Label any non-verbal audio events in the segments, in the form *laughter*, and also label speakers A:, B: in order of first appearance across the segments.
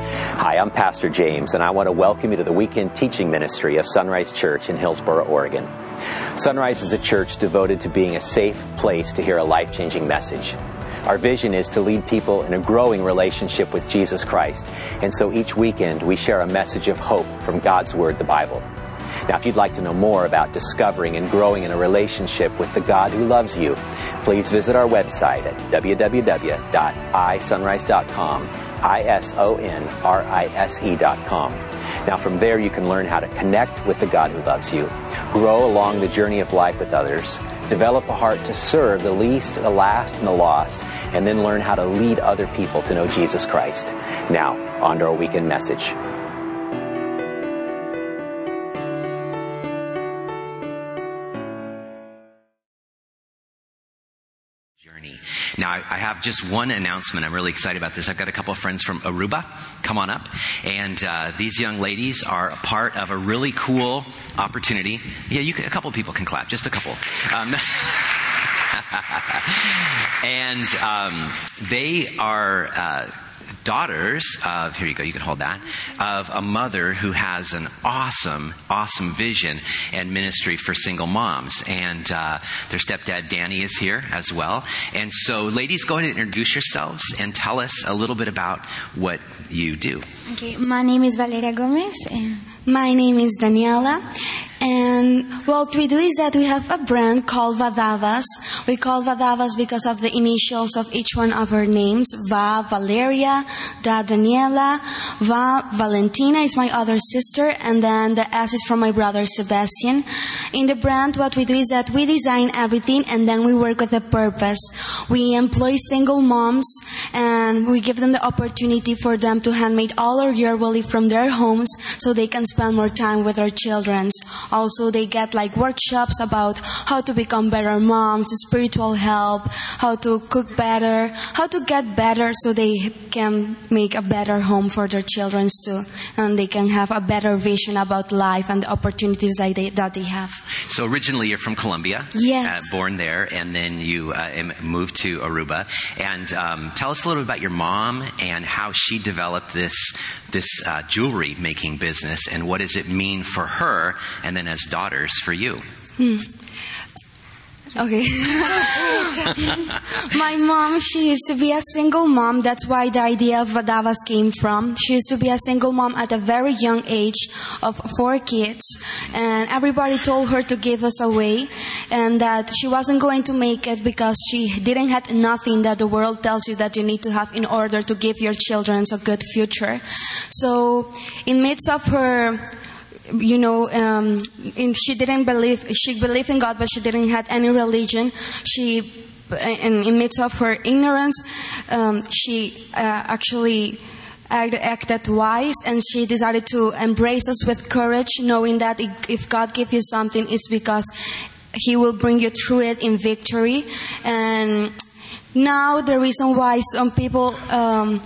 A: Hi, I'm Pastor James, and I want to welcome you to the weekend teaching ministry of Sunrise Church in Hillsboro, Oregon. Sunrise is a church devoted to being a safe place to hear a life changing message. Our vision is to lead people in a growing relationship with Jesus Christ, and so each weekend we share a message of hope from God's Word, the Bible. Now, if you'd like to know more about discovering and growing in a relationship with the God who loves you, please visit our website at www.isunrise.com, I-S-O-N-R-I-S-E dot com. Now, from there you can learn how to connect with the God who loves you, grow along the journey of life with others, develop a heart to serve the least, the last, and the lost, and then learn how to lead other people to know Jesus Christ. Now, on to our weekend message.
B: Now, I I have just one announcement. I'm really excited about this. I've got a couple of friends from Aruba. Come on up. And uh, these young ladies are a part of a really cool opportunity. Yeah, you can, a couple of people can clap, just a couple. Um, *laughs* and um, they are. Uh, daughters of, here you go, you can hold that, of a mother who has an awesome, awesome vision and ministry for single moms. And uh, their stepdad, Danny, is here as well. And so, ladies, go ahead and introduce yourselves and tell us a little bit about what you do.
C: Okay, my name is Valeria Gomez. And
D: My name is Daniela, and what we do is that we have a brand called Vadavas. We call Vadavas because of the initials of each one of our names. Va, Valeria, Da, Daniela, Va, Valentina is my other sister, and then the S is from my brother Sebastian. In the brand, what we do is that we design everything and then we work with a purpose. We employ single moms and we give them the opportunity for them to handmade all or yearly from their homes so they can spend more time with their children. Also, they get like workshops about how to become better moms, spiritual help, how to cook better, how to get better so they can make a better home for their children too, and they can have a better vision about life and the opportunities that they, that they have.
B: So originally you're from Colombia,
D: Yes.
B: uh, born there, and then you uh, moved to Aruba. And um, tell us a little bit about your mom and how she developed this this uh, jewelry making business, and what does it mean for her, and then as daughters for you. Hmm.
D: Okay. *laughs* My mom, she used to be a single mom. That's why the idea of Vadavas came from. She used to be a single mom at a very young age of four kids. And everybody told her to give us away and that she wasn't going to make it because she didn't have nothing that the world tells you that you need to have in order to give your children a good future. So in midst of her you know, um, she didn't believe, she believed in God, but she didn't have any religion. She, in, in midst of her ignorance, um, she uh, actually act, acted wise and she decided to embrace us with courage, knowing that if if God gives you something, it's because He will bring you through it in victory. And now the reason why some people um,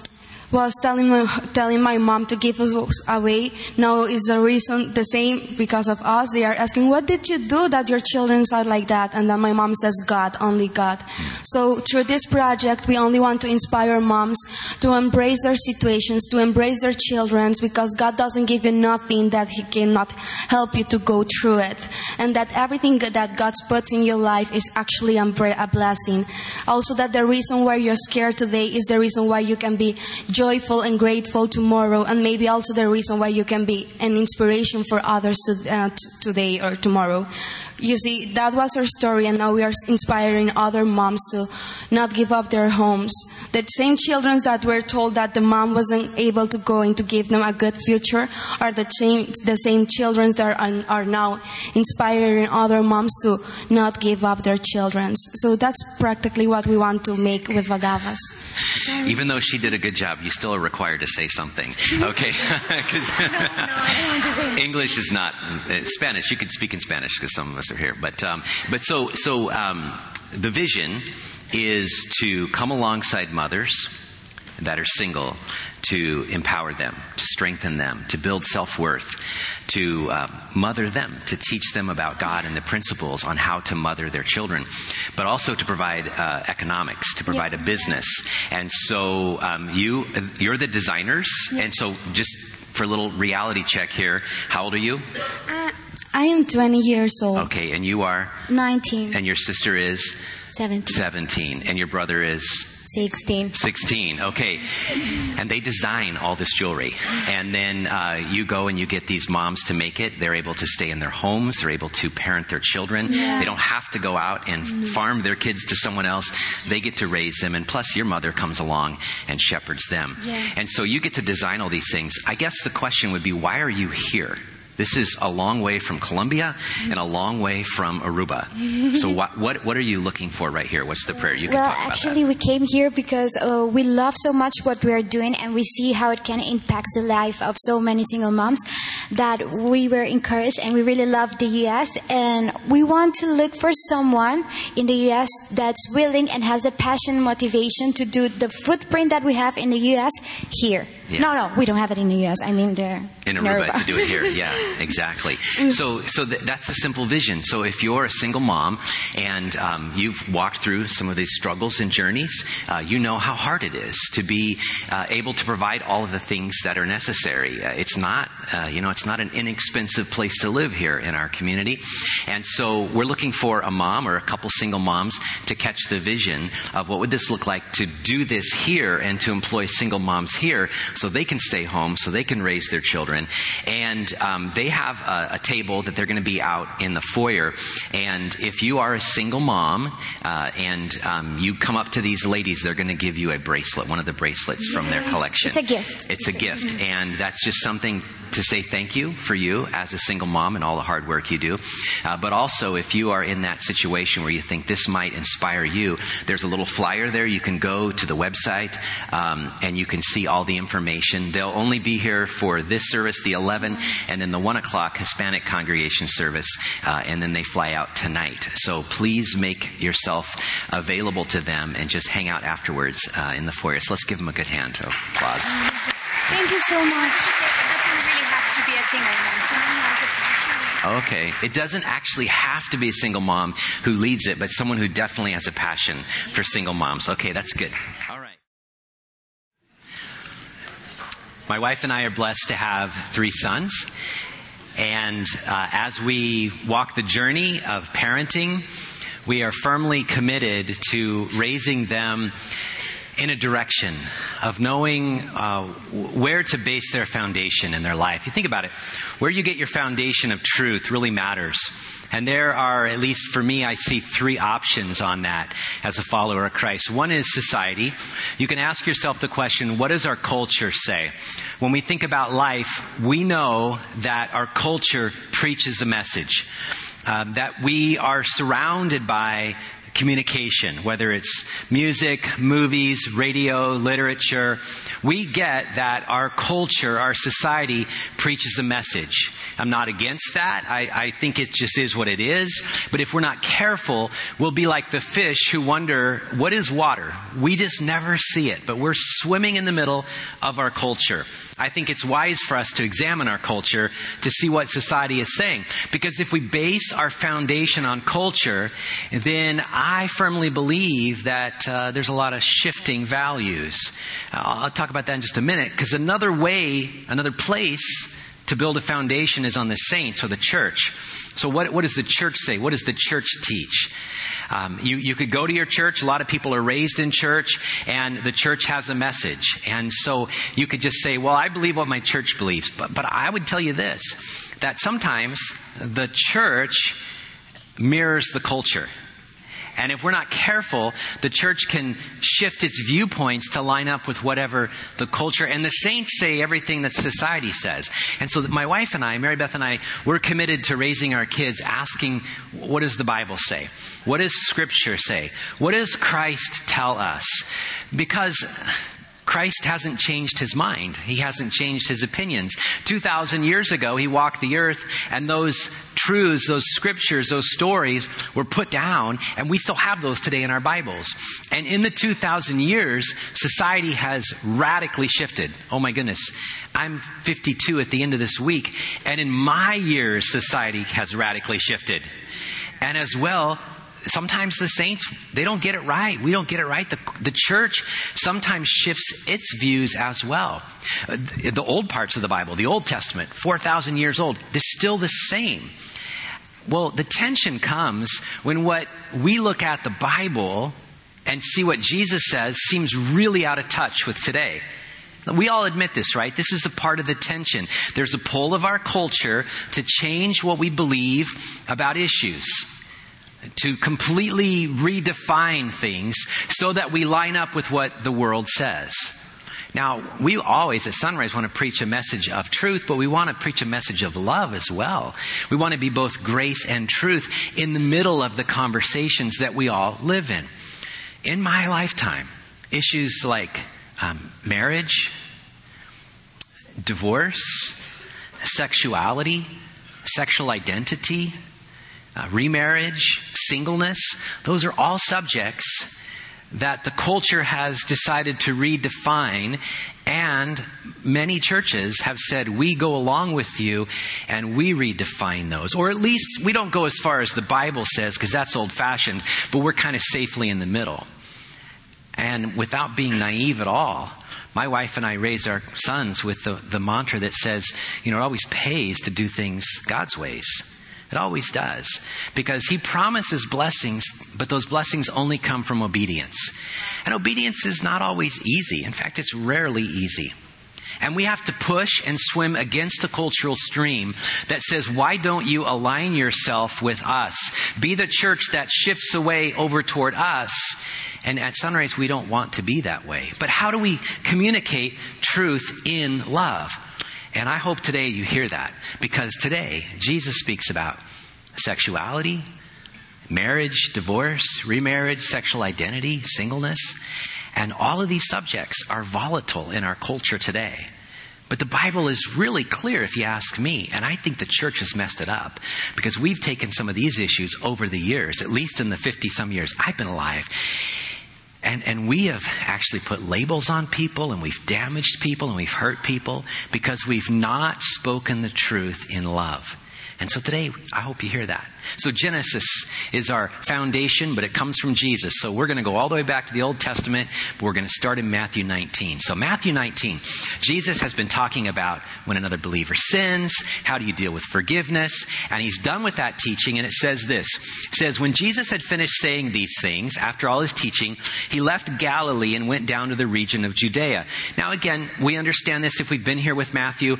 D: was telling my, telling my mom to give us away. Now is the reason the same because of us. They are asking what did you do that your children are like that? And then my mom says god only god. So through this project we only want to inspire moms to embrace their situations to embrace their children because god doesn't give you nothing that he cannot help you to go through it. And that everything that god puts in your life is actually a blessing. Also that the reason why you're scared today is the reason why you can be joyful and grateful tomorrow and maybe also the reason why you can be an inspiration for others to, uh, t- today or tomorrow you see that was our story and now we are inspiring other moms to not give up their homes the same children that were told that the mom wasn't able to go and to give them a good future are the same the same children that are, are now inspiring other moms to not give up their children so that's practically what we want to make with Vadavas. *laughs*
B: Even though she did a good job, you still are required to say something, *laughs* okay? *laughs* 'Cause English is not uh, Spanish. You could speak in Spanish because some of us are here. But um, but so so um, the vision is to come alongside mothers that are single to empower them, to strengthen them, to build self worth, to uh, mother them, to teach them about God and the principles on how to mother their children, but also to provide uh, economics, to provide a business. And so um, you you're the designers, and so just for a little reality check here, how old are you?
D: Uh, I am 20 years old.
B: Okay, and you are,
C: 19,
B: and your sister is
C: 17,
B: 17, and your brother is
C: 16.
B: 16. Okay. And they design all this jewelry. And then uh, you go and you get these moms to make it. They're able to stay in their homes. They're able to parent their children.
C: Yeah.
B: They don't have to go out and farm their kids to someone else. They get to raise them. And plus, your mother comes along and shepherds them.
C: Yeah.
B: And so you get to design all these things. I guess the question would be why are you here? This is a long way from Colombia and a long way from Aruba. So *laughs* what what, what are you looking for right here? What's the prayer? You can
C: Well,
B: talk about
C: actually,
B: that.
C: we came here because uh, we love so much what we are doing, and we see how it can impact the life of so many single moms that we were encouraged, and we really love the U.S. And we want to look for someone in the U.S. that's willing and has the passion, motivation to do the footprint that we have in the U.S. here.
B: Yeah.
C: No, no, we don't have it in the U.S. I mean, there
B: in Aruba to do it here. Yeah, *laughs* exactly. So, so th- that's a simple vision. So, if you're a single mom and um, you've walked through some of these struggles and journeys, uh, you know how hard it is to be uh, able to provide all of the things that are necessary. Uh, it's not, uh, you know, it's not an inexpensive place to live here in our community, and so we're looking for a mom or a couple single moms to catch the vision of what would this look like to do this here and to employ single moms here so they can stay home, so they can raise their children. And um, they have a, a table that they're going to be out in the foyer. And if you are a single mom uh, and um, you come up to these ladies, they're going to give you a bracelet, one of the bracelets from their collection.
C: It's a gift.
B: It's a gift. And that's just something to say thank you for you as a single mom and all the hard work you do. Uh, but also, if you are in that situation where you think this might inspire you, there's a little flyer there. You can go to the website um, and you can see all the information. They'll only be here for this service, the 11, and then the 1 o'clock Hispanic congregation service, uh, and then they fly out tonight. So please make yourself available to them and just hang out afterwards uh, in the foyer. So let's give them a good hand. Oh, applause.
C: Thank you so much.
E: It doesn't really have to be a single mom. Someone who has a passion.
B: Okay. It doesn't actually have to be a single mom who leads it, but someone who definitely has a passion for single moms. Okay, that's good. All right. My wife and I are blessed to have three sons. And uh, as we walk the journey of parenting, we are firmly committed to raising them in a direction of knowing uh, where to base their foundation in their life. You think about it, where you get your foundation of truth really matters. And there are, at least for me, I see three options on that as a follower of Christ. One is society. You can ask yourself the question, what does our culture say? When we think about life, we know that our culture preaches a message. Uh, that we are surrounded by communication, whether it's music, movies, radio, literature. We get that our culture, our society preaches a message. I'm not against that. I, I think it just is what it is. But if we're not careful, we'll be like the fish who wonder, what is water? We just never see it, but we're swimming in the middle of our culture. I think it's wise for us to examine our culture to see what society is saying. Because if we base our foundation on culture, then I firmly believe that uh, there's a lot of shifting values. Uh, I'll talk about that in just a minute. Because another way, another place to build a foundation is on the saints or the church. So what, what does the church say? What does the church teach? Um, you, you could go to your church. A lot of people are raised in church, and the church has a message. And so you could just say, well, I believe what my church believes. But, but I would tell you this, that sometimes the church mirrors the culture. And if we're not careful, the church can shift its viewpoints to line up with whatever the culture and the saints say everything that society says. And so my wife and I, Mary Beth and I, we're committed to raising our kids asking, what does the Bible say? What does scripture say? What does Christ tell us? Because Christ hasn't changed his mind. He hasn't changed his opinions. 2,000 years ago, he walked the earth and those truths, those scriptures, those stories were put down and we still have those today in our Bibles. And in the 2,000 years, society has radically shifted. Oh my goodness. I'm 52 at the end of this week and in my years, society has radically shifted. And as well, sometimes the saints they don't get it right. We don't get it right. The, the church sometimes shifts its views as well. The old parts of the bible the old testament 4000 years old they're still the same. Well the tension comes when what we look at the bible and see what jesus says seems really out of touch with today. We all admit this, right? This is a part of the tension. There's a pull of our culture to change what we believe about issues to completely redefine things so that we line up with what the world says. Now, we always at Sunrise want to preach a message of truth, but we want to preach a message of love as well. We want to be both grace and truth in the middle of the conversations that we all live in. In my lifetime, issues like um, marriage, divorce, sexuality, sexual identity, uh, remarriage, singleness, those are all subjects that the culture has decided to redefine and many churches have said we go along with you and we redefine those or at least we don't go as far as the bible says because that's old fashioned but we're kind of safely in the middle and without being naive at all my wife and I raise our sons with the, the mantra that says, you know, it always pays to do things God's ways. It always does. Because He promises blessings, but those blessings only come from obedience. And obedience is not always easy. In fact, it's rarely easy. And we have to push and swim against a cultural stream that says, why don't you align yourself with us? Be the church that shifts away over toward us. And at Sunrise, we don't want to be that way. But how do we communicate truth in love? And I hope today you hear that because today Jesus speaks about sexuality, marriage, divorce, remarriage, sexual identity, singleness. And all of these subjects are volatile in our culture today. But the Bible is really clear if you ask me, and I think the church has messed it up because we've taken some of these issues over the years, at least in the 50 some years I've been alive. And, and we have actually put labels on people and we've damaged people and we've hurt people because we've not spoken the truth in love. And so today, I hope you hear that. So Genesis is our foundation, but it comes from Jesus. So we're going to go all the way back to the Old Testament, but we're going to start in Matthew 19. So Matthew 19, Jesus has been talking about when another believer sins, how do you deal with forgiveness, and he's done with that teaching, and it says this. It says, when Jesus had finished saying these things, after all his teaching, he left Galilee and went down to the region of Judea. Now again, we understand this if we've been here with Matthew.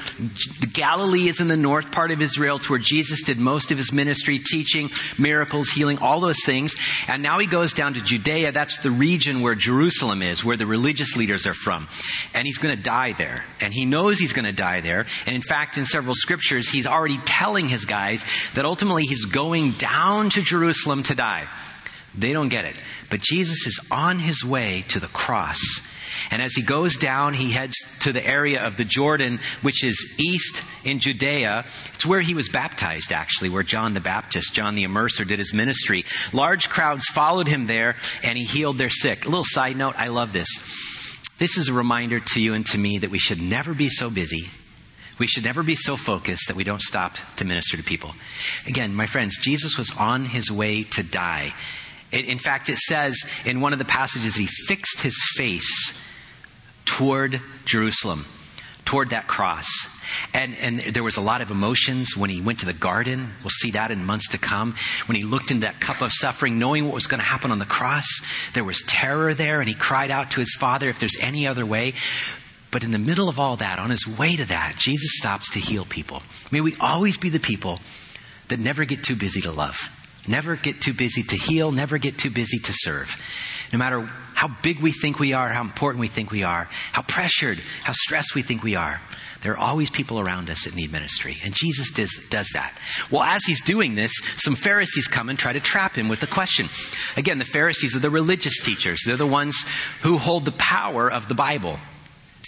B: Galilee is in the north part of Israel. It's where Jesus did most of his ministry, teaching, miracles, healing, all those things. And now he goes down to Judea. That's the region where Jerusalem is, where the religious leaders are from. And he's going to die there. And he knows he's going to die there. And in fact, in several scriptures, he's already telling his guys that ultimately he's going down to Jerusalem to die. They don't get it. But Jesus is on his way to the cross. And as he goes down, he heads to the area of the Jordan, which is east in Judea. It's where he was baptized, actually, where John the Baptist, John the Immerser, did his ministry. Large crowds followed him there, and he healed their sick. A little side note, I love this. This is a reminder to you and to me that we should never be so busy. We should never be so focused that we don't stop to minister to people. Again, my friends, Jesus was on his way to die. It, in fact, it says in one of the passages, he fixed his face toward Jerusalem, toward that cross. And, and there was a lot of emotions when he went to the garden. We'll see that in months to come. When he looked into that cup of suffering, knowing what was going to happen on the cross, there was terror there, and he cried out to his father if there's any other way. But in the middle of all that, on his way to that, Jesus stops to heal people. May we always be the people that never get too busy to love, never get too busy to heal, never get too busy to serve. No matter how big we think we are, how important we think we are, how pressured, how stressed we think we are, there are always people around us that need ministry. And Jesus does, does that. Well, as he's doing this, some Pharisees come and try to trap him with a question. Again, the Pharisees are the religious teachers. They're the ones who hold the power of the Bible.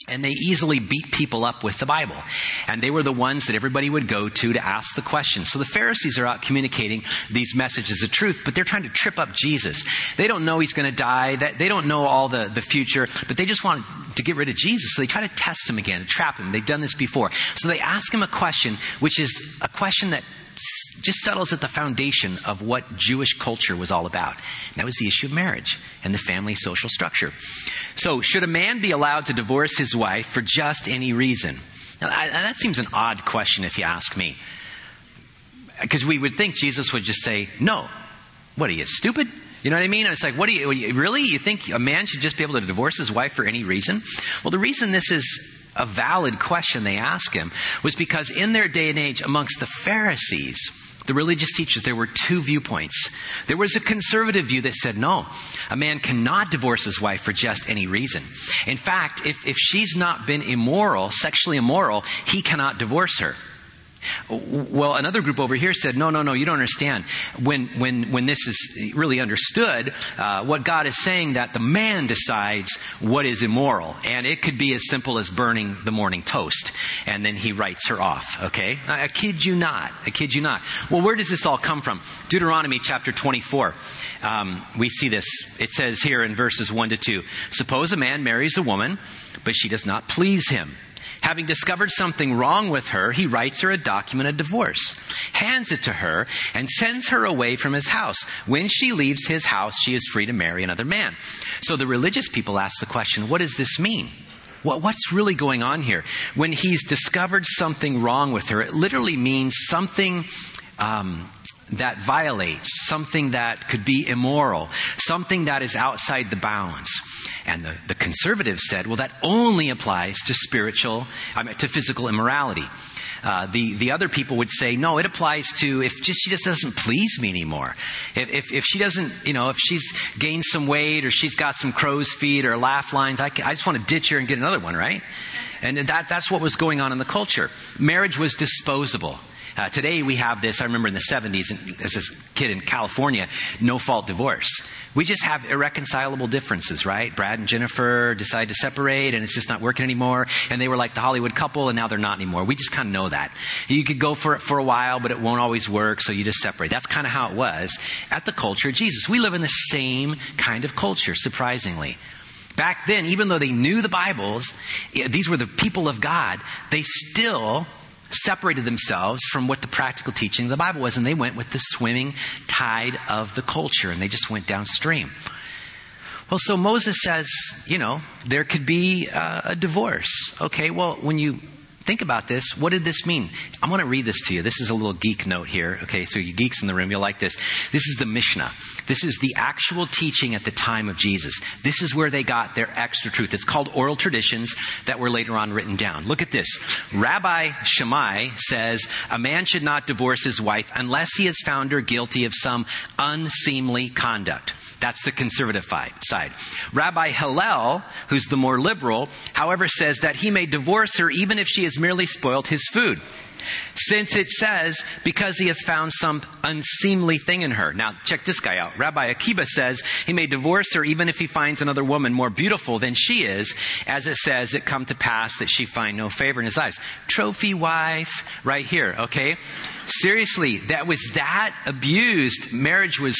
B: And they easily beat people up with the Bible. And they were the ones that everybody would go to to ask the questions. So the Pharisees are out communicating these messages of truth, but they're trying to trip up Jesus. They don't know he's going to die. They don't know all the, the future, but they just want to get rid of Jesus. So they try to test him again, trap him. They've done this before. So they ask him a question, which is a question that just settles at the foundation of what Jewish culture was all about. And that was the issue of marriage and the family social structure. So, should a man be allowed to divorce his wife for just any reason? Now, I, that seems an odd question if you ask me. Because we would think Jesus would just say, no. What are you, stupid? You know what I mean? It's like, what do you, really? You think a man should just be able to divorce his wife for any reason? Well, the reason this is a valid question they ask him was because in their day and age, amongst the Pharisees, the religious teachers, there were two viewpoints. There was a conservative view that said, no, a man cannot divorce his wife for just any reason. In fact, if, if she's not been immoral, sexually immoral, he cannot divorce her. Well, another group over here said, no, no, no, you don't understand. When, when, when this is really understood, uh, what God is saying that the man decides what is immoral. And it could be as simple as burning the morning toast. And then he writes her off, okay? I, I kid you not. I kid you not. Well, where does this all come from? Deuteronomy chapter 24. Um, we see this. It says here in verses 1 to 2 Suppose a man marries a woman, but she does not please him. Having discovered something wrong with her, he writes her a document of divorce, hands it to her, and sends her away from his house. When she leaves his house, she is free to marry another man. So the religious people ask the question, what does this mean? what's really going on here? When he's discovered something wrong with her, it literally means something um, that violates, something that could be immoral, something that is outside the bounds. And the, the conservatives said, well, that only applies to spiritual, I mean, to physical immorality. Uh, the the other people would say no. It applies to if just she just doesn't please me anymore. If, if, if she doesn't, you know, if she's gained some weight or she's got some crow's feet or laugh lines, I, I just want to ditch her and get another one, right? And that that's what was going on in the culture. Marriage was disposable. Uh, today we have this, I remember in the 70s, as a kid in California, no fault divorce. We just have irreconcilable differences, right? Brad and Jennifer decide to separate and it's just not working anymore. And they were like the Hollywood couple and now they're not anymore. We just kind of know that. You could go for it for a while, but it won't always work, so you just separate. That's kind of how it was at the culture of Jesus. We live in the same kind of culture, surprisingly. Back then, even though they knew the Bibles, these were the people of God, they still separated themselves from what the practical teaching of the Bible was, and they went with the swimming tide of the culture, and they just went downstream. Well, so Moses says, you know, there could be uh, a divorce. Okay, well, when you think about this. What did this mean? I'm going to read this to you. This is a little geek note here. Okay, so you geeks in the room, you'll like this. This is the Mishnah. This is the actual teaching at the time of Jesus. This is where they got their extra truth. It's called oral traditions that were later on written down. Look at this. Rabbi Shammai says a man should not divorce his wife unless he has found her guilty of some unseemly conduct. That's the conservative side. Rabbi Hillel, who's the more liberal, however, says that he may divorce her even if she has merely spoiled his food. Since it says, because he has found some unseemly thing in her. Now, check this guy out. Rabbi Akiba says he may divorce her even if he finds another woman more beautiful than she is, as it says, it come to pass that she find no favor in his eyes. Trophy wife, right here, okay? Seriously, that was that abused. Marriage was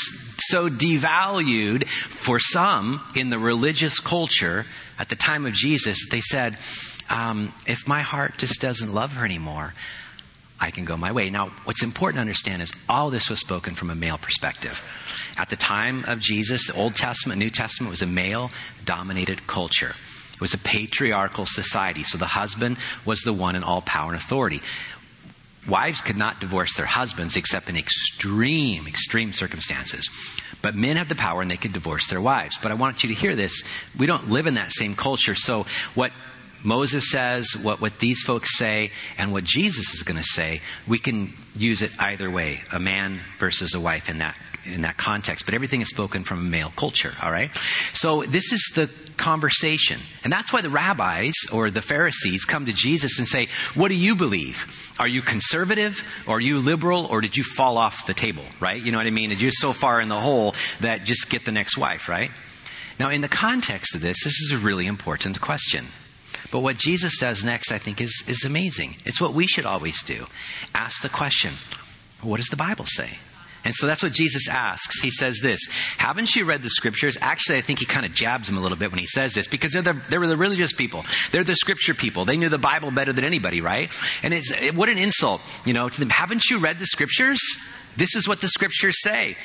B: so devalued for some in the religious culture at the time of Jesus. They said, um, if my heart just doesn't love her anymore, I can go my way. Now, what's important to understand is all this was spoken from a male perspective. At the time of Jesus, the Old Testament, New Testament was a male dominated culture. It was a patriarchal society, so the husband was the one in all power and authority wives could not divorce their husbands except in extreme, extreme circumstances. But men have the power and they could divorce their wives. But I want you to hear this. We don't live in that same culture. So what Moses says, what, what these folks say, and what Jesus is going to say, we can use it either way. A man versus a wife in that in that context, but everything is spoken from a male culture, all right? So this is the conversation. And that's why the rabbis or the Pharisees come to Jesus and say, What do you believe? Are you conservative? Or are you liberal? Or did you fall off the table, right? You know what I mean? Did You're so far in the hole that just get the next wife, right? Now, in the context of this, this is a really important question. But what Jesus does next, I think, is, is amazing. It's what we should always do. Ask the question, what does the Bible say? And so that's what Jesus asks. He says this Haven't you read the scriptures? Actually, I think he kind of jabs him a little bit when he says this because they're the, they were the religious people. They're the scripture people. They knew the Bible better than anybody, right? And it's, what an insult, you know, to them. Haven't you read the scriptures? This is what the scriptures say.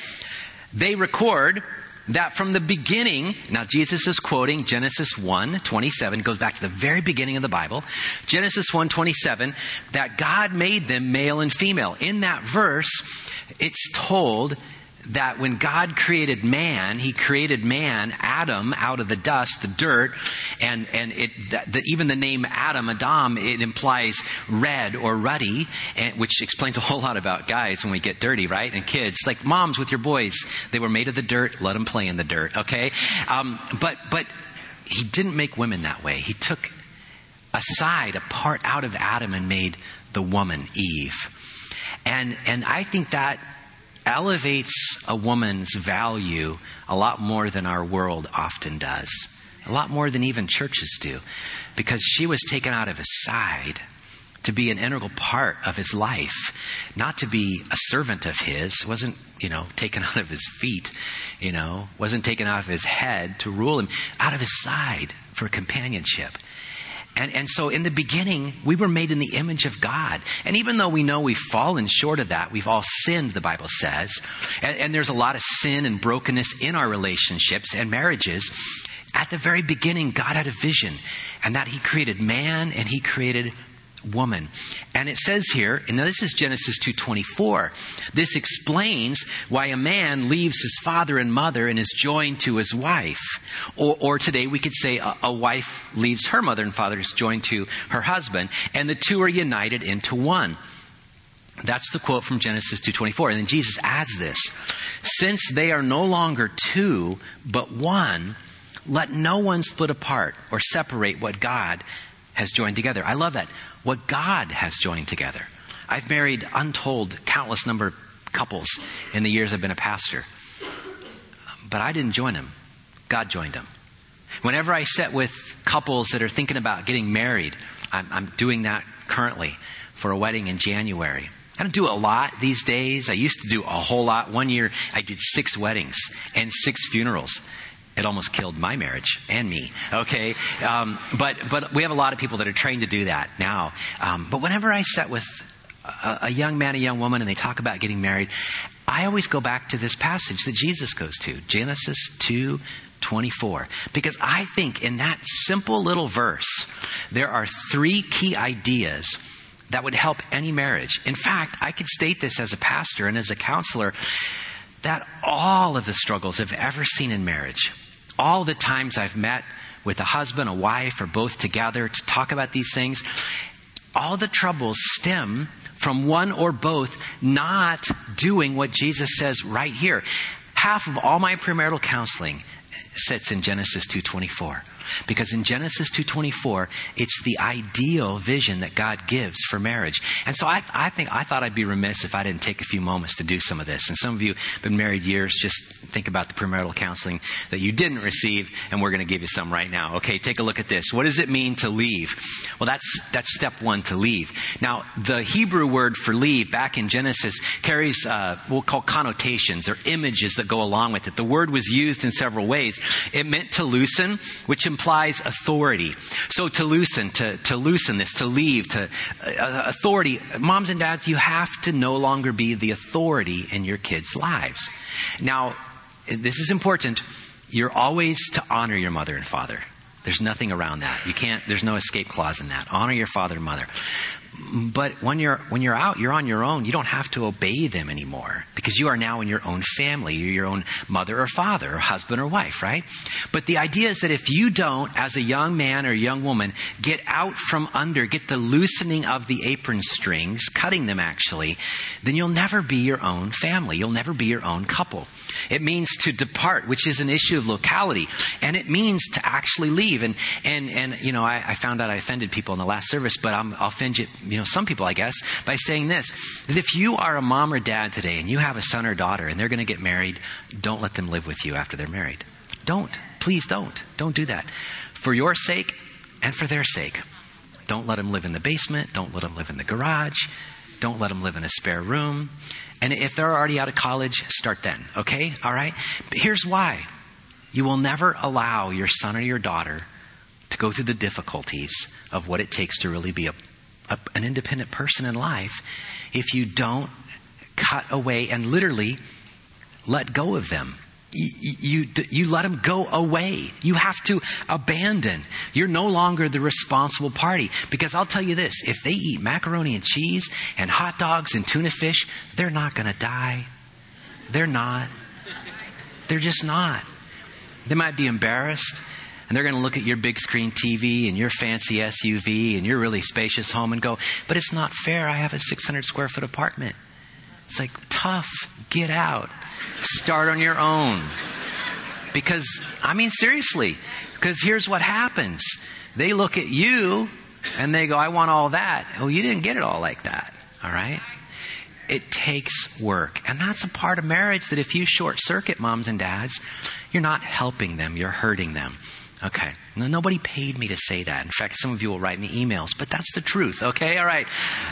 B: They record that from the beginning, now Jesus is quoting Genesis 1 27, goes back to the very beginning of the Bible. Genesis 1 27, that God made them male and female. In that verse, it's told that when God created man, He created man, Adam, out of the dust, the dirt, and and it the, even the name Adam, Adam, it implies red or ruddy, and, which explains a whole lot about guys when we get dirty, right? And kids, like moms with your boys, they were made of the dirt. Let them play in the dirt, okay? Um, but but He didn't make women that way. He took aside a part out of Adam and made the woman Eve. And, and I think that elevates a woman's value a lot more than our world often does. A lot more than even churches do. Because she was taken out of his side to be an integral part of his life, not to be a servant of his, wasn't, you know, taken out of his feet, you know, wasn't taken out of his head to rule him, out of his side for companionship. And, and so in the beginning, we were made in the image of God. And even though we know we've fallen short of that, we've all sinned, the Bible says, and, and there's a lot of sin and brokenness in our relationships and marriages. At the very beginning, God had a vision, and that He created man and He created woman. And it says here, and this is Genesis 2:24. This explains why a man leaves his father and mother and is joined to his wife. Or, or today we could say a, a wife leaves her mother and father is joined to her husband, and the two are united into one. That's the quote from Genesis 2:24. And then Jesus adds this, since they are no longer two but one, let no one split apart or separate what God has joined together. I love that. What God has joined together. I've married untold countless number of couples in the years I've been a pastor. But I didn't join them. God joined them. Whenever I sit with couples that are thinking about getting married, I'm, I'm doing that currently for a wedding in January. I don't do a lot these days. I used to do a whole lot. One year I did six weddings and six funerals it almost killed my marriage and me. Okay, um, but but we have a lot of people that are trained to do that now. Um, but whenever I sit with a, a, young man, a young woman, and they talk about getting married, I always go back to this passage that Jesus goes to, Genesis two. 24. Because I think in that simple little verse, there are three key ideas that would help any marriage. In fact, I could state this as a pastor and as a counselor that all of the struggles I've ever seen in marriage, all the times I've met with a husband, a wife, or both together to talk about these things, all the troubles stem from one or both not doing what Jesus says right here. Half of all my premarital counseling sits in Genesis 224. Because in Genesis 2:24, it's the ideal vision that God gives for marriage. And so I, I think I thought I'd be remiss if I didn't take a few moments to do some of this. And some of you have been married years, just think about the premarital counseling that you didn't receive, and we're going to give you some right now. Okay, take a look at this. What does it mean to leave? Well, that's that's step one to leave. Now, the Hebrew word for leave back in Genesis carries uh, we'll call connotations or images that go along with it. The word was used in several ways. It meant to loosen, which implies authority. So to loosen, to, to loosen this, to leave, to uh, authority. Moms and dads, you have to no longer be the authority in your kids' lives. Now, this is important. You're always to honor your mother and father. There's nothing around that. You can't, there's no escape clause in that. Honor your father and mother. But when you're, when you're out, you're on your own. You don't have to obey them anymore because you are now in your own family. You're your own mother or father or husband or wife, right? But the idea is that if you don't, as a young man or young woman, get out from under, get the loosening of the apron strings, cutting them actually, then you'll never be your own family. You'll never be your own couple. It means to depart, which is an issue of locality, and it means to actually leave. And and and you know, I, I found out I offended people in the last service, but I'm, I'll offend you, you know, some people, I guess, by saying this: that if you are a mom or dad today, and you have a son or daughter, and they're going to get married, don't let them live with you after they're married. Don't, please, don't, don't do that. For your sake, and for their sake. Don't let them live in the basement. Don't let them live in the garage. Don't let them live in a spare room. And if they're already out of college, start then, okay? All right? But here's why you will never allow your son or your daughter to go through the difficulties of what it takes to really be a, a, an independent person in life if you don't cut away and literally let go of them. You, you, let them go away. You have to abandon. You're no longer the responsible party. Because I'll tell you this if they eat macaroni and cheese and hot dogs and tuna fish, they're not going to die. They're not. They're just not. They might be embarrassed and they're going to look at your big screen TV and your fancy SUV and your really spacious home and go, but it's not fair. I have a 600 square foot apartment. It's like, tough. Get out. Start on your own. Because, I mean, seriously, because here's what happens. They look at you and they go, I want all that. Oh, you didn't get it all like that. All right? It takes work. And that's a part of marriage that if you short circuit moms and dads, you're not helping them, you're hurting them. Okay. Now, nobody paid me to say that. In fact, some of you will write me emails, but that's the truth. Okay. All right.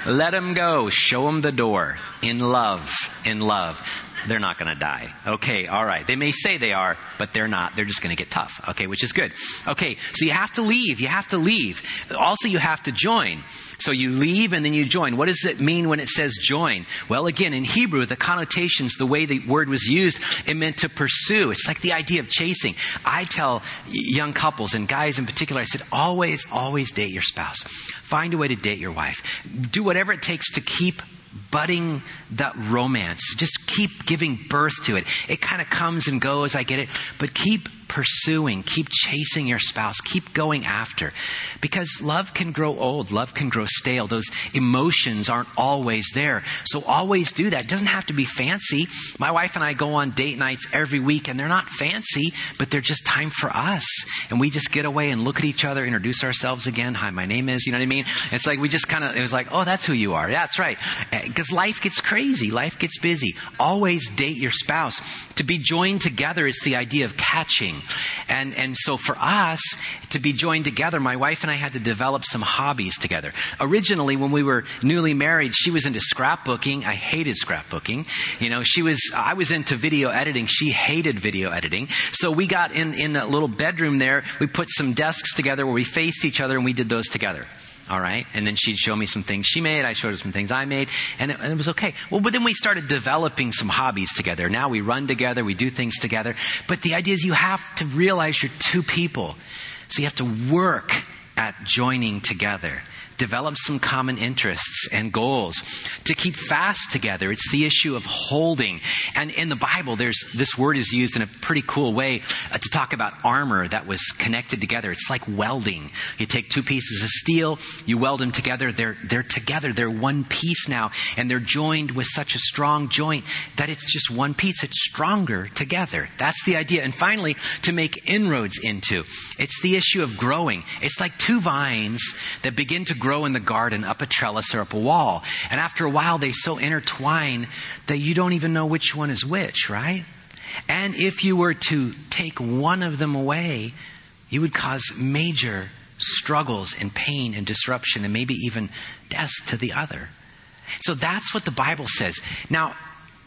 B: Let them go. Show them the door. In love. In love. They're not going to die. Okay. All right. They may say they are, but they're not. They're just going to get tough. Okay. Which is good. Okay. So you have to leave. You have to leave. Also, you have to join. So you leave and then you join. What does it mean when it says join? Well, again, in Hebrew, the connotations, the way the word was used, it meant to pursue. It's like the idea of chasing. I tell young couples and guys in particular, I said, always, always date your spouse. Find a way to date your wife. Do whatever it takes to keep budding that romance. Just keep giving birth to it. It kind of comes and goes, I get it, but keep pursuing, keep chasing your spouse, keep going after. Because love can grow old, love can grow stale. Those emotions aren't always there. So always do that. It doesn't have to be fancy. My wife and I go on date nights every week and they're not fancy, but they're just time for us. And we just get away and look at each other, introduce ourselves again. Hi, my name is, you know what I mean? It's like we just kind of, it was like, oh, that's who you are. Yeah, That's right. Eh, because life gets crazy. Life gets busy. Always date your spouse. To be joined together is the idea of catching and, and so for us to be joined together, my wife and I had to develop some hobbies together. Originally, when we were newly married, she was into scrapbooking. I hated scrapbooking. You know, she was, I was into video editing. She hated video editing. So we got in, in a little bedroom there. We put some desks together where we faced each other and we did those together. All right. And then she'd show me some things she made. I showed her some things I made. And it, and it, was okay. Well, but then we started developing some hobbies together. Now we run together. We do things together. But the idea is you have to realize you're two people. So you have to work at joining together develop some common interests and goals, to keep fast together. It's the issue of holding. And in the Bible, there's this word is used in a pretty cool way uh, to talk about armor that was connected together. It's like welding. You take two pieces of steel, you weld them together. They're they're together. They're one piece now, and they're joined with such a strong joint that it's just one piece. It's stronger together. That's the idea. And finally, to make inroads into, it's the issue of growing. It's like two vines that begin to grow grow in the garden up a trellis or up a wall. And after a while, they so intertwine that you don't even know which one is which, right? And if you were to take one of them away, you would cause major struggles and pain and disruption and maybe even death to the other. So that's what the Bible says. Now,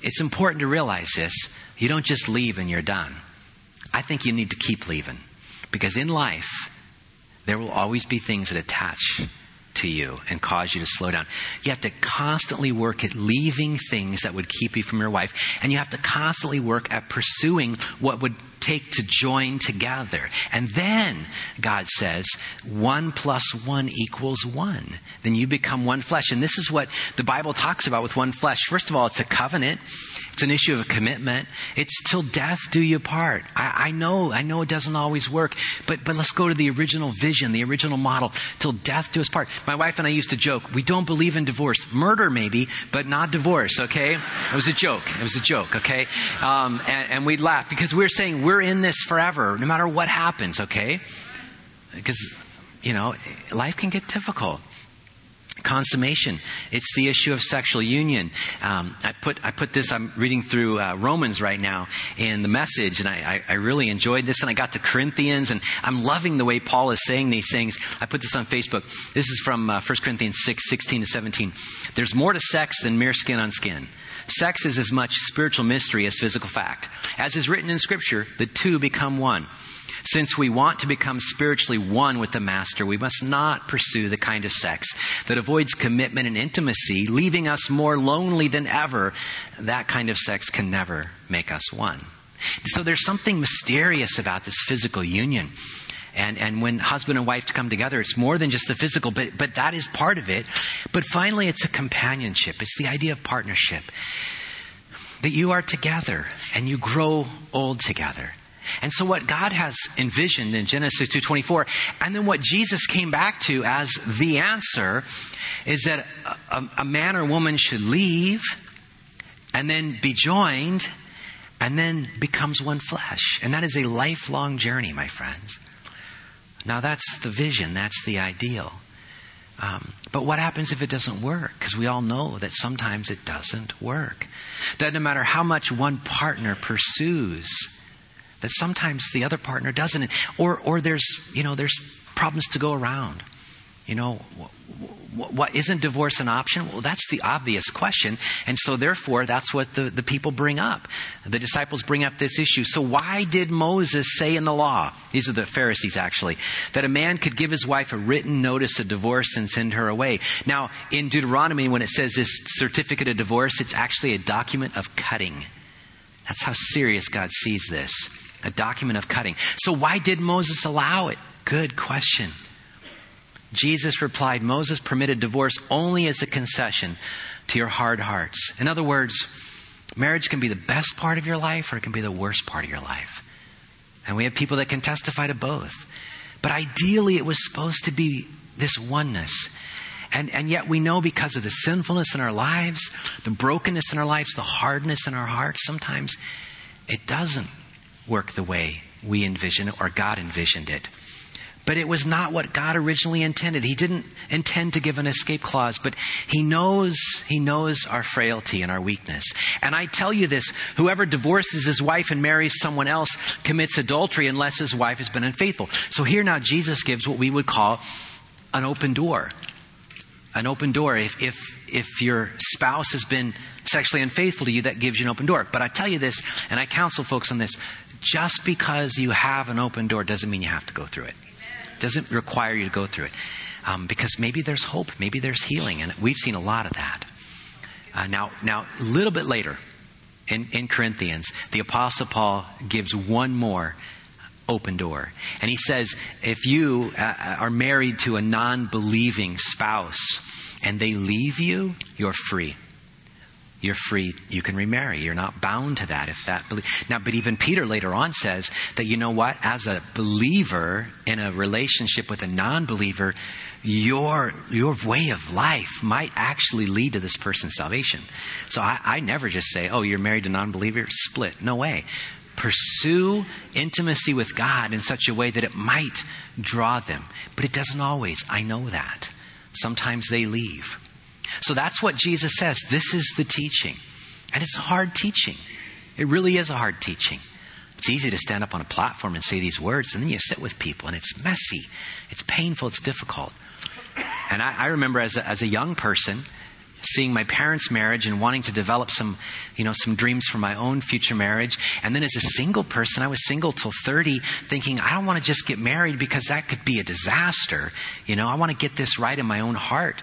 B: it's important to realize this. You don't just leave and you're done. I think you need to keep leaving. Because in life, there will always be things that attach to you and cause you to slow down. You have to constantly work at leaving things that would keep you from your wife, and you have to constantly work at pursuing what would take to join together. And then God says, one plus one equals one. Then you become one flesh. And this is what the Bible talks about with one flesh. First of all, it's a covenant. It's an issue of a commitment. It's till death do you part. I, I, know, I know it doesn't always work, but, but let's go to the original vision, the original model. Till death do us part. My wife and I used to joke, we don't believe in divorce. Murder maybe, but not divorce, okay? It was a joke. It was a joke, okay? Um, and, and we'd laugh because we're saying we're in this forever, no matter what happens, okay? Because, you know, life can get difficult consummation. It's the issue of sexual union. Um, I put I put this. I'm reading through uh, Romans right now in the message, and I, I, I really enjoyed this. And I got to Corinthians, and I'm loving the way Paul is saying these things. I put this on Facebook. This is from uh, 1 Corinthians 6, 16 to 17. There's more to sex than mere skin on skin. Sex is as much spiritual mystery as physical fact. As is written in Scripture, the two become one. Since we want to become spiritually one with the Master, we must not pursue the kind of sex that avoids commitment and intimacy, leaving us more lonely than ever. That kind of sex can never make us one. So there's something mysterious about this physical union. And, and when husband and wife come together, it's more than just the physical, but, but that is part of it. But finally, it's a companionship. It's the idea of partnership. That you are together and you grow old together. And so what God has envisioned in Genesis 2:24 and then what Jesus came back to as the answer is that a, a, man or woman should leave and then be joined and then becomes one flesh. And that is a lifelong journey, my friends. Now that's the vision, that's the ideal. Um, but what happens if it doesn't work? Because we all know that sometimes it doesn't work. That no matter how much one partner pursues, that sometimes the other partner doesn't. Or, or there's, you know, there's problems to go around. You know, what, what isn't divorce an option? Well, that's the obvious question. And so therefore, that's what the, the people bring up. The disciples bring up this issue. So why did Moses say in the law, these are the Pharisees actually, that a man could give his wife a written notice of divorce and send her away? Now, in Deuteronomy, when it says this certificate of divorce, it's actually a document of cutting. That's how serious God sees this. A document of cutting. So why did Moses allow it? Good question. Jesus replied, Moses permitted divorce only as a concession to your hard hearts. In other words, marriage can be the best part of your life or it can be the worst part of your life. And we have people that can testify to both. But ideally, it was supposed to be this oneness. And, and yet we know because of the sinfulness in our lives, the brokenness in our lives, the hardness in our hearts, sometimes it doesn't work the way we envision it or God envisioned it. But it was not what God originally intended. He didn't intend to give an escape clause, but He knows, He knows our frailty and our weakness. And I tell you this, whoever divorces his wife and marries someone else commits adultery unless his wife has been unfaithful. So here now Jesus gives what we would call an open door. An open door. If, if, if your spouse has been sexually unfaithful to you, that gives you an open door. But I tell you this, and I counsel folks on this, just because you have an open door doesn't mean you have to go through it doesn't require you to go through it. Um, because maybe there's hope, maybe there's healing, and we've seen a lot of that. Uh, now, now, a little bit later in, in Corinthians, the Apostle Paul gives one more open door. And he says, if you uh, are married to a non believing spouse and they leave you, you're free you're free. You can remarry. You're not bound to that if that. Now, but even Peter later on says that you know what? As a believer in a relationship with a non-believer, your your way of life might actually lead to this person's salvation. So I, I never just say, "Oh, you're married to a non-believer, split." No way. Pursue intimacy with God in such a way that it might draw them, but it doesn't always. I know that. Sometimes they leave. So that's what Jesus says. This is the teaching. And it's a hard teaching. It really is a hard teaching. It's easy to stand up on a platform and say these words, and then you sit with people, and it's messy, it's painful, it's difficult. And I, I remember as a, as a young person, seeing my parents' marriage and wanting to develop some, you know, some dreams for my own future marriage. And then as a single person, I was single till 30, thinking, I don't want to just get married because that could be a disaster. You know, I want to get this right in my own heart.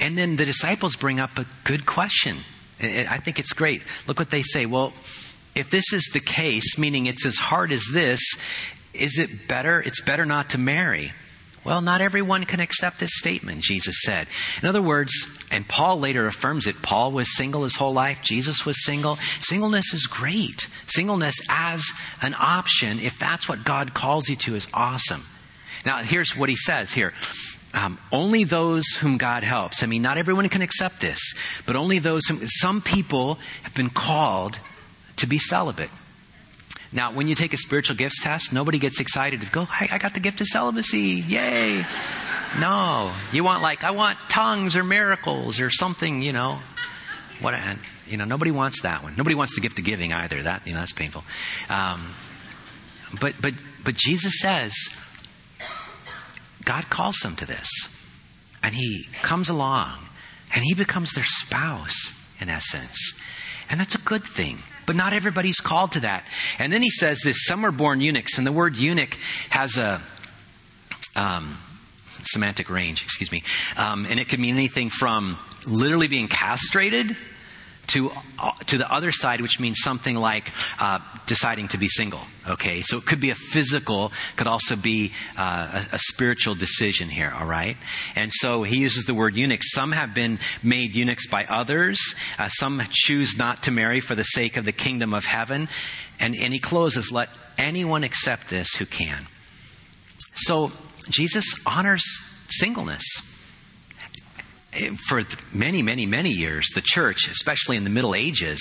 B: And then the disciples bring up a good question. I think it's great. Look what they say. Well, if this is the case, meaning it's as hard as this, is it better? It's better not to marry. Well, not everyone can accept this statement, Jesus said. In other words, and Paul later affirms it, Paul was single his whole life, Jesus was single. Singleness is great. Singleness as an option, if that's what God calls you to, is awesome. Now, here's what he says here. Um, only those whom God helps. I mean, not everyone can accept this, but only those whom, some people have been called to be celibate. Now, when you take a spiritual gifts test, nobody gets excited to go, hey, I got the gift of celibacy. Yay. No. You want like, I want tongues or miracles or something, you know. What, and, you know, nobody wants that one. Nobody wants the gift of giving either. That, you know, that's painful. Um, but, but, but Jesus says, God calls them to this. And he comes along and he becomes their spouse, in essence. And that's a good thing. But not everybody's called to that. And then he says this some are born eunuchs, and the word eunuch has a um, semantic range, excuse me. Um, and it could mean anything from literally being castrated to uh, to the other side, which means something like uh, deciding to be single. Okay, so it could be a physical, could also be uh, a, a, spiritual decision here. All right, and so he uses the word eunuch. Some have been made eunuchs by others. Uh, some choose not to marry for the sake of the kingdom of heaven. And and he closes, "Let anyone accept this who can." So Jesus honors singleness for many, many, many years, the church, especially in the Middle Ages,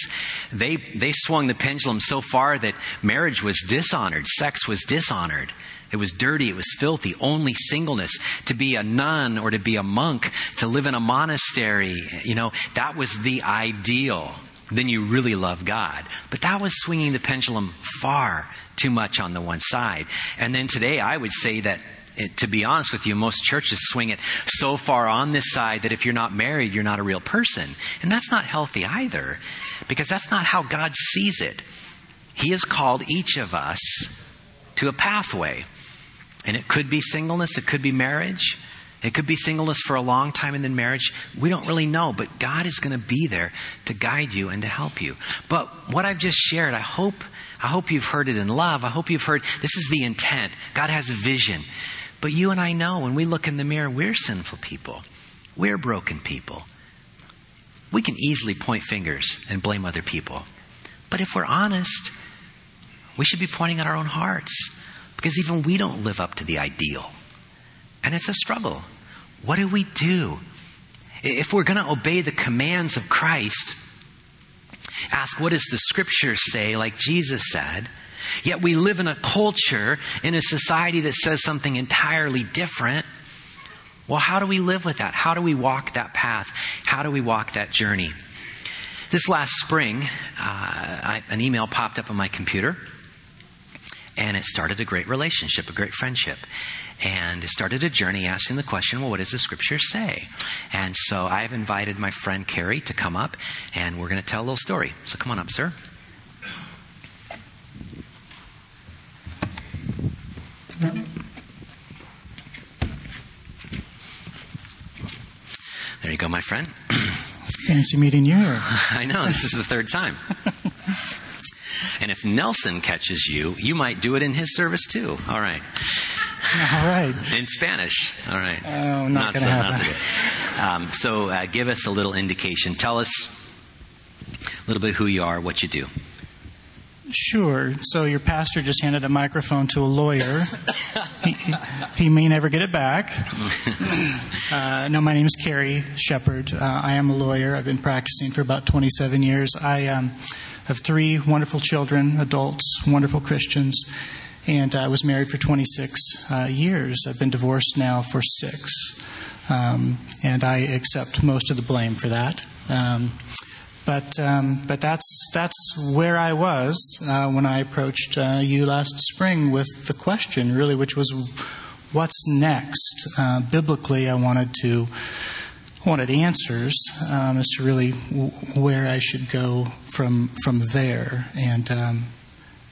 B: they, they swung the pendulum so far that marriage was dishonored, sex was dishonored. It was dirty, it was filthy, only singleness. To be a nun or to be a monk, to live in a monastery, you know, that was the ideal. Then you really love God. But that was swinging the pendulum far too much on the one side. And then today, I would say that it, to be honest with you, most churches swing it so far on this side that if you're not married, you're not a real person. And that's not healthy either, because that's not how God sees it. He has called each of us to a pathway. And it could be singleness, it could be marriage, it could be singleness for a long time and then marriage. We don't really know, but God is going to be there to guide you and to help you. But what I've just shared, I hope, I hope you've heard it in love. I hope you've heard this is the intent. God has a vision. But you and I know when we look in the mirror, we're sinful people. We're broken people. We can easily point fingers and blame other people. But if we're honest, we should be pointing at our own hearts because even we don't live up to the ideal. And it's a struggle. What do we do? If we're going to obey the commands of Christ, ask what does the scripture say, like Jesus said, Yet we live in a culture, in a society that says something entirely different. Well, how do we live with that? How do we walk that path? How do we walk that journey? This last spring, uh, I, an email popped up on my computer, and it started a great relationship, a great friendship. And it started a journey asking the question, well, what does the scripture say? And so I've invited my friend Carrie to come up, and we're going to tell a little story. So come on up, sir. There you go, my friend. *clears throat*
F: Fancy meeting you. *laughs*
B: I know, this is the third time. *laughs* and if Nelson catches you, you might do it in his service too. All right. *laughs*
F: All right.
B: In Spanish. All right.
F: Oh, not, not going to so, happen.
B: So, um, so uh, give us a little indication. Tell us a little bit who you are, what you do.
F: Sure. So your pastor just handed a microphone to a lawyer. he, he, may never get it back. *laughs* Uh, no, my name is Carrie Shepard. Uh, I am a lawyer. I've been practicing for about 27 years. I um, have three wonderful children, adults, wonderful Christians, and I was married for 26 uh, years. I've been divorced now for six, um, and I accept most of the blame for that. Um, but um, but that's that's where I was uh, when I approached uh, you last spring with the question, really, which was, what's next? Uh, biblically, I wanted to wanted answers um, as to really w- where I should go from from there, and um,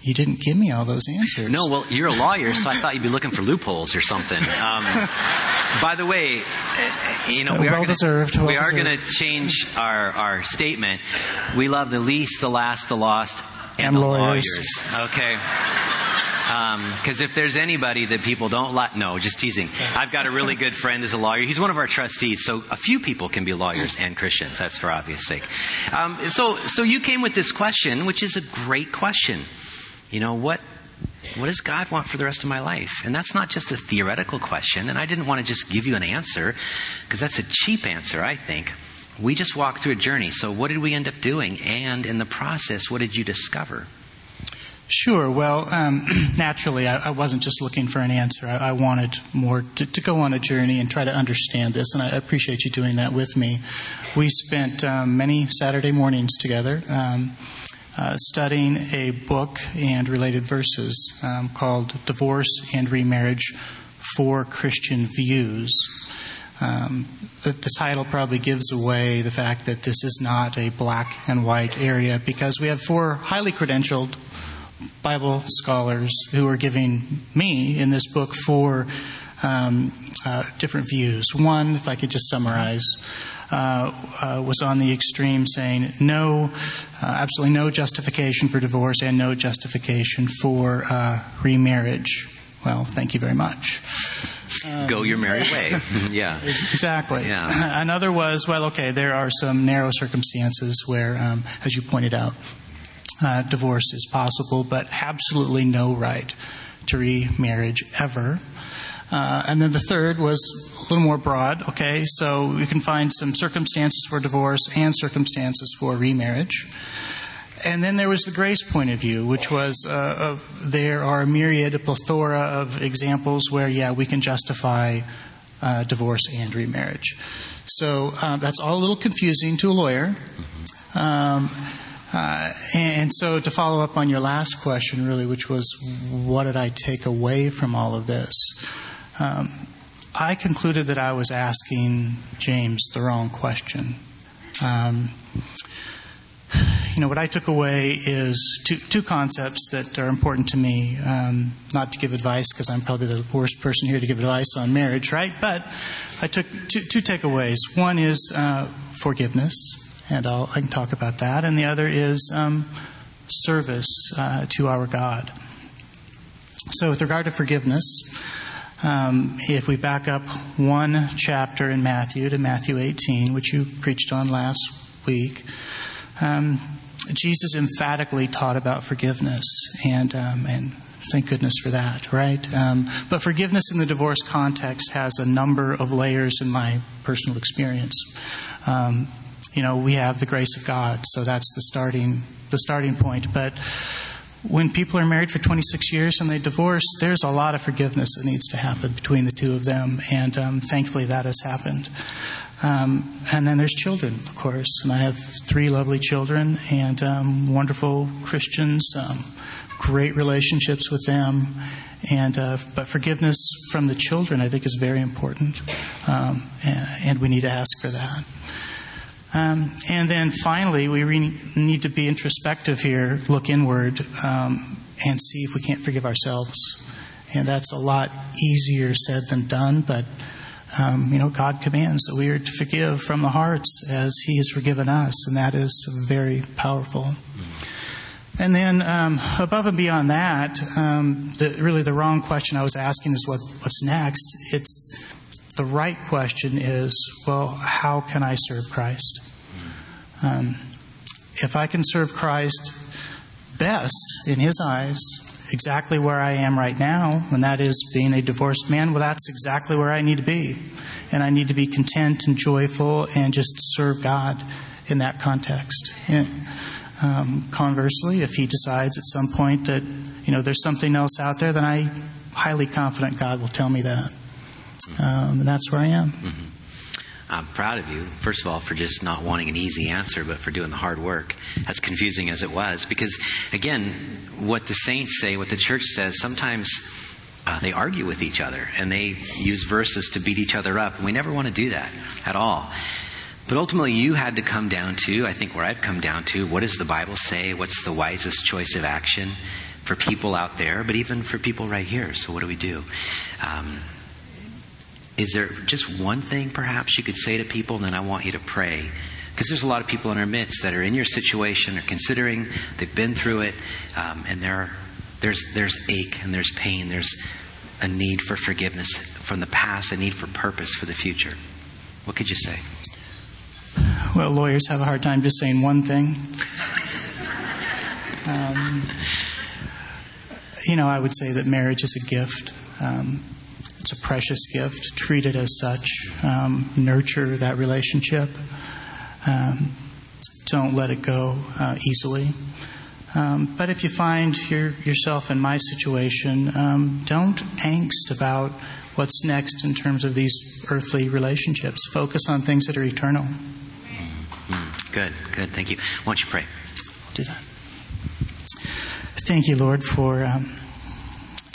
F: you didn't give me all those answers.
B: No, well, you're a lawyer, so I thought you'd be looking for loopholes or something. Um, by the way, uh, you know, we
F: well
B: are
F: deserved. Well
B: we are going to change our, our statement. We love the least, the last, the lost, and,
F: and
B: the
F: lawyers.
B: lawyers. Okay. Because um, if there's anybody that people don't like, no, just teasing. I've got a really good friend as a lawyer. He's one of our trustees, so a few people can be lawyers and Christians. That's for obvious sake. Um, so, so you came with this question, which is a great question. You know, what, what does God want for the rest of my life? And that's not just a theoretical question. And I didn't want to just give you an answer because that's a cheap answer, I think. We just walked through a journey. So, what did we end up doing? And in the process, what did you discover?
F: Sure. Well, um, *clears throat* naturally, I, I, wasn't just looking for an answer. I, I wanted more to, to, go on a journey and try to understand this, and I appreciate you doing that with me. We spent um, many Saturday mornings together um, uh, studying a book and related verses um, called Divorce and Remarriage Four Christian Views. Um, the, the, title probably gives away the fact that this is not a black and white area because we have four highly credentialed Bible scholars who are giving me in this book four um, uh, different views. One, if I could just summarize, uh, uh, was on the extreme saying no, uh, absolutely no justification for divorce and no justification for uh, remarriage. Well, thank you very much.
B: Um, Go your merry way. *laughs* *laughs* yeah.
F: Exactly. Yeah. *laughs* Another was, well, okay, there are some narrow circumstances where, um, as you pointed out, uh, divorce is possible, but absolutely no right to remarriage ever. Uh, and then the third was a little more broad. Okay, so we can find some circumstances for divorce and circumstances for remarriage. And then there was the grace point of view, which was uh, of, there are a myriad, a plethora of examples where, yeah, we can justify uh, divorce and remarriage. So um, that's all a little confusing to a lawyer. Um, uh, and so, to follow up on your last question, really, which was what did I take away from all of this? Um, I concluded that I was asking James the wrong question. Um, you know, what I took away is two, two concepts that are important to me. Um, not to give advice, because I'm probably the worst person here to give advice on marriage, right? But I took two, two takeaways. One is uh, forgiveness, and I'll, i can talk about that. And the other is um, service uh, to our God. So, with regard to forgiveness, um, if we back up one chapter in Matthew to Matthew 18, which you preached on last week, um, Jesus emphatically taught about forgiveness, and um, and thank goodness for that, right? Um, but forgiveness in the divorce context has a number of layers in my personal experience. Um, you know, we have the grace of God, so that's the starting the starting point. But when people are married for 26 years and they divorce, there's a lot of forgiveness that needs to happen between the two of them, and um, thankfully that has happened. Um, and then there's children, of course, and I have three lovely children and um, wonderful Christians, um, great relationships with them, and uh, but forgiveness from the children, I think, is very important, um, and, and we need to ask for that. Um, and then finally, we re- need to be introspective here, look inward, um, and see if we can't forgive ourselves. And that's a lot easier said than done, but um, you know, God commands that we are to forgive from the hearts as He has forgiven us, and that is very powerful. And then, um, above and beyond that, um, the, really the wrong question I was asking is what, what's next. It's the right question is, well, how can I serve Christ? Um, if I can serve Christ best in His eyes, exactly where I am right now, and that is being a divorced man, well, that's exactly where I need to be. And I need to be content and joyful and just serve God in that context. And, um, conversely, if He decides at some point that, you know, there's something else out there, then I highly confident God will tell me that. Um, and that's where I am. Mm-hmm.
B: I'm proud of you, first of all, for just not wanting an easy answer, but for doing the hard work, as confusing as it was. Because, again, what the saints say, what the church says, sometimes uh, they argue with each other and they use verses to beat each other up. And we never want to do that at all. But ultimately, you had to come down to, I think, where I've come down to, what does the Bible say? What's the wisest choice of action for people out there, but even for people right here? So, what do we do? Um, is there just one thing perhaps you could say to people, and then I want you to pray? Because there's a lot of people in our midst that are in your situation, are considering, they've been through it, um, and there, there's, there's ache and there's pain. There's a need for forgiveness from the past, a need for purpose for the future. What could you say?
F: Well, lawyers have a hard time just saying one thing. Um, you know, I would say that marriage is a gift. Um, it's a precious gift. Treat it as such. Um, nurture that relationship. Um, don't let it go uh, easily. Um, but if you find your, yourself in my situation, um, don't angst about what's next in terms of these earthly relationships. Focus on things that are eternal.
B: Mm, good, good. Thank you. Why don't you pray?
F: Do that. Thank you, Lord, for um,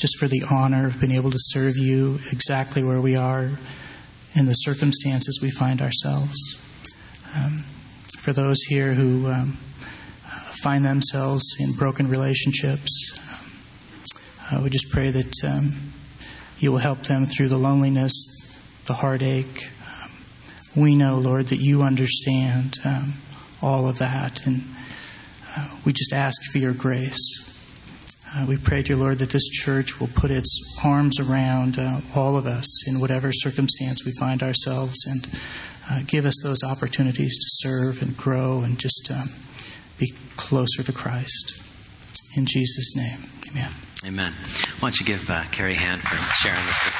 F: just for the honor of being able to serve you exactly where we are in the circumstances we find ourselves. Um, for those here who um, find themselves in broken relationships, um, uh, we just pray that um, you will help them through the loneliness, the heartache. Um, we know, Lord, that you understand um, all of that, and uh, we just ask for your grace. Uh, we pray, dear Lord, that this church will put its arms around uh, all of us in whatever circumstance we find ourselves and uh, give us those opportunities to serve and grow and just um, be closer to Christ. In Jesus' name, amen.
B: Amen. Why don't you give uh, Carrie a hand for sharing this with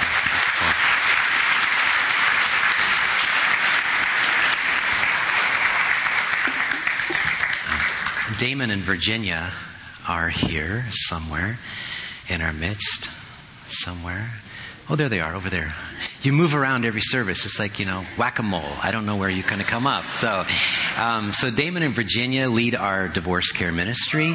B: us? Damon and Virginia are here somewhere in our midst. Somewhere. Oh, there they are, over there. You move around every service. It's like, you know, whack a mole. I don't know where you're going to come up. So, um, so Damon and Virginia lead our divorce care ministry.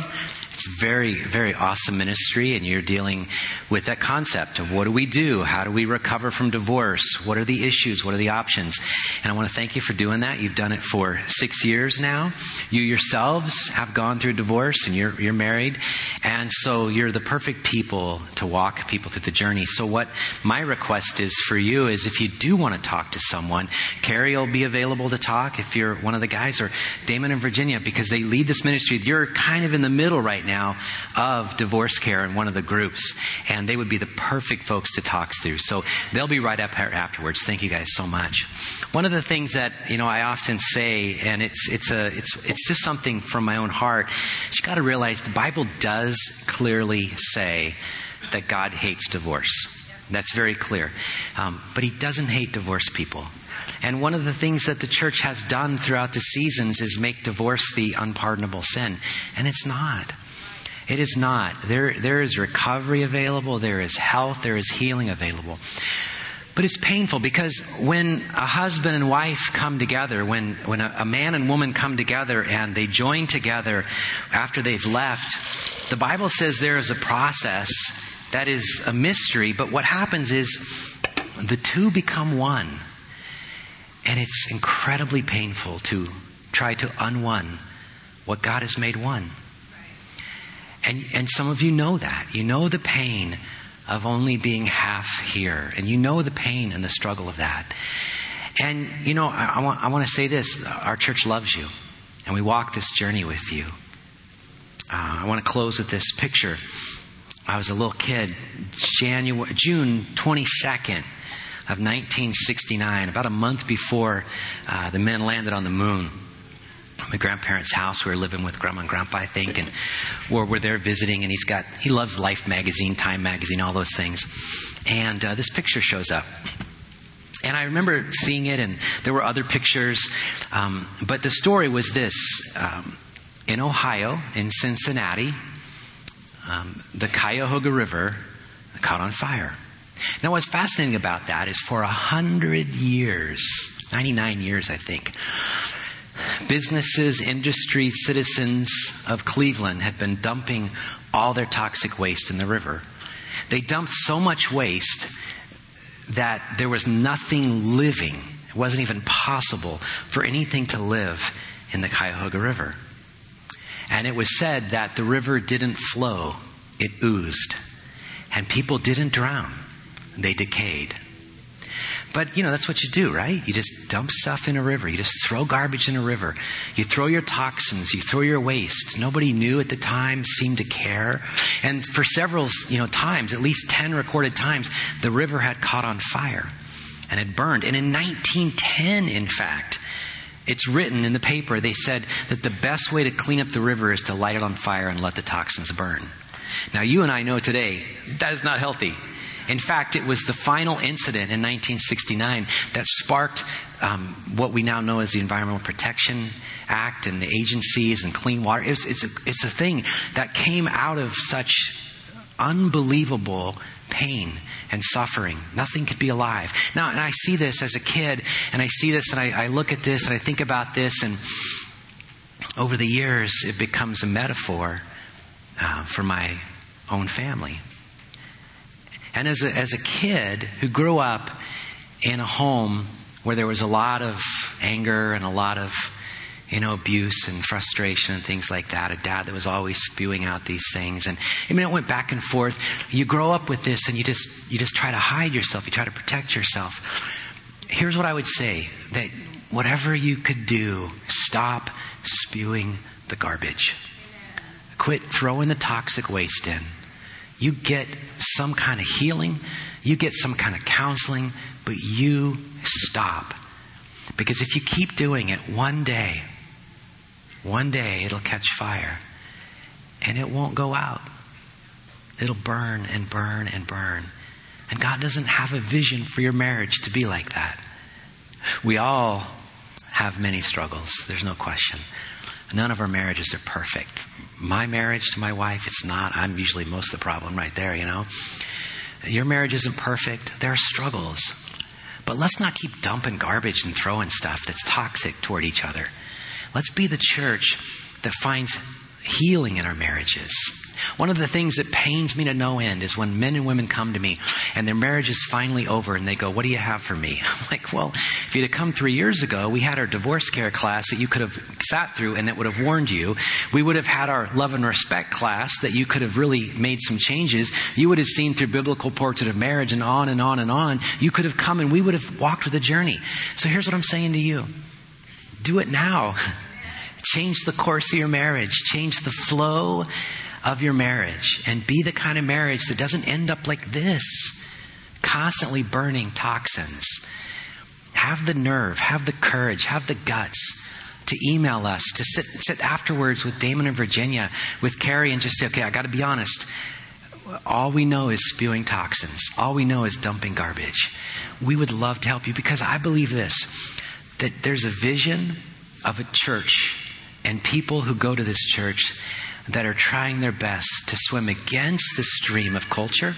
B: It's very, very awesome ministry, and you're dealing with that concept of what do we do? How do we recover from divorce? What are the issues? What are the options? And I want to thank you for doing that. You've done it for six years now. You yourselves have gone through divorce, and you're, you're married. And so you're the perfect people to walk people through the journey. So, what my request is for you is if you do want to talk to someone, Carrie will be available to talk if you're one of the guys, or Damon and Virginia, because they lead this ministry. You're kind of in the middle right now of divorce care in one of the groups, and they would be the perfect folks to talk through. So they'll be right up here afterwards. Thank you guys so much. One of the things that you know I often say, and it's it's a it's it's just something from my own heart. You got to realize the Bible does clearly say that God hates divorce. That's very clear, um, but He doesn't hate divorced people. And one of the things that the church has done throughout the seasons is make divorce the unpardonable sin. And it's not. It is not. There, there is recovery available, there is health, there is healing available. But it's painful because when a husband and wife come together, when, when a, a man and woman come together and they join together after they've left, the Bible says there is a process that is a mystery, but what happens is the two become one. And it's incredibly painful to try to unone what God has made one. And, and some of you know that. You know the pain of only being half here. And you know the pain and the struggle of that. And, you know, I, I want, I want to say this our church loves you, and we walk this journey with you. Uh, I want to close with this picture. I was a little kid, January, June 22nd of 1969, about a month before uh, the men landed on the moon my grandparents' house. We were living with grandma and grandpa, I think, and we're, there visiting. And he's got he loves Life magazine, Time magazine, all those things. And uh, this picture shows up. And I remember seeing it, and there were other pictures. Um, but the story was this um, in Ohio, in Cincinnati, um, the Cuyahoga River caught on fire. Now, what's fascinating about that is for a hundred years, 99 years, I think, businesses, industries, citizens of Cleveland had been dumping all their toxic waste in the river. They dumped so much waste that there was nothing living. It wasn't even possible for anything to live in the Cuyahoga River. And it was said that the river didn't flow, it oozed. And people didn't drown, they decayed. But, you know, that's what you do, right? You just dump stuff in a river. You just throw garbage in a river. You throw your toxins. You throw your waste. Nobody knew at the time, seemed to care. And for several, you know, times, at least 10 recorded times, the river had caught on fire and had burned. And in 1910, in fact, it's written in the paper, they said that the best way to clean up the river is to light it on fire and let the toxins burn. Now, you and I know today that is not healthy. In fact, it was the final incident in 1969 that sparked um, what we now know as the Environmental Protection Act and the agencies and clean water. It's, it's, a, it's a thing that came out of such unbelievable pain and suffering. Nothing could be alive. Now, and I see this as a kid, and I see this, and I, I look at this, and I think about this, and over the years, it becomes a metaphor uh, for my own family. And as a, as a kid who grew up in a home where there was a lot of anger and a lot of you know, abuse and frustration and things like that. A dad that was always spewing out these things. And I mean, it went back and forth. You grow up with this and you just, you just try to hide yourself. You try to protect yourself. Here's what I would say that whatever you could do, stop spewing the garbage. Quit throwing the toxic waste in. You get some kind of healing. You get some kind of counseling, but you stop. Because if you keep doing it one day, one day it'll catch fire and it won't go out. It'll burn and burn and burn. And God doesn't have a vision for your marriage to be like that. We all have many struggles, there's no question. None of our marriages are perfect. My marriage to my wife, it's not. I'm usually most of the problem right there, you know. Your marriage isn't perfect. There are struggles. But let's not keep dumping garbage and throwing stuff that's toxic toward each other. Let's be the church that finds healing in our marriages. One of the things that pains me to no end is when men and women come to me and their marriage is finally over and they go, What do you have for me? *laughs* I'm like, Well, if you'd have come three years ago, we had our divorce care class that you could have sat through and that would have warned you. We would have had our love and respect class that you could have really made some changes. You would have seen through biblical portrait of marriage and on and on and on. You could have come and we would have walked with a journey. So here's what I'm saying to you do it now. *laughs* Change the course of your marriage. Change the flow of your marriage. And be the kind of marriage that doesn't end up like this constantly burning toxins. Have the nerve, have the courage, have the guts to email us, to sit, sit afterwards with Damon and Virginia, with Carrie, and just say, okay, I got to be honest. All we know is spewing toxins. All we know is dumping garbage. We would love to help you because I believe this that there's a vision of a church and people who go to this church that are trying their best to swim against the stream of culture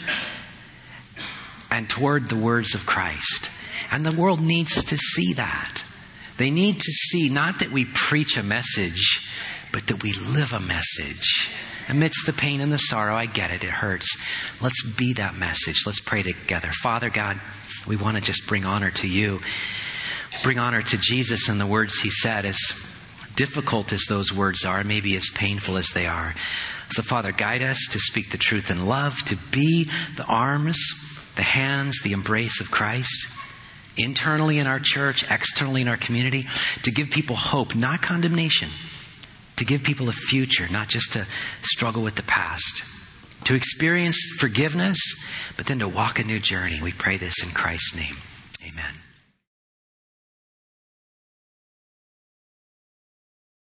B: and toward the words of Christ. And the world needs to see that. They need to see not that we preach a message, but that we live a message. Amidst the pain and the sorrow, I get it, it hurts. Let's be that message. Let's pray together. Father God, we want to just bring honor to you bring honor to Jesus and the words he said, as difficult as those words are, maybe as painful as they are. So, Father, guide us to speak the truth in love, to be the arms, the hands, the embrace of Christ, internally in our church, externally in our community, to give people hope, not condemnation, to give people a future, not just to struggle with the past, to experience forgiveness, but then to walk a new journey. We pray this in Christ's name.